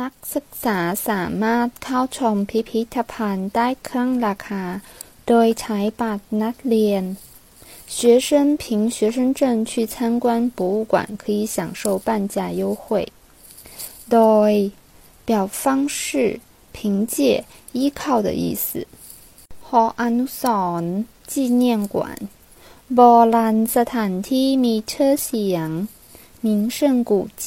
นักศึกษาสามารถเข้าชมพิพิธภัณฑ์ได้ครึ่งราคา โดยใช้บัตรนักเรียน学生凭学生证去参观博物馆可以享受半价优惠โดย表方式凭借依靠的意思หออนุสรณ์纪念馆โบราณสถานที่มีชื่อเสียง名胜古迹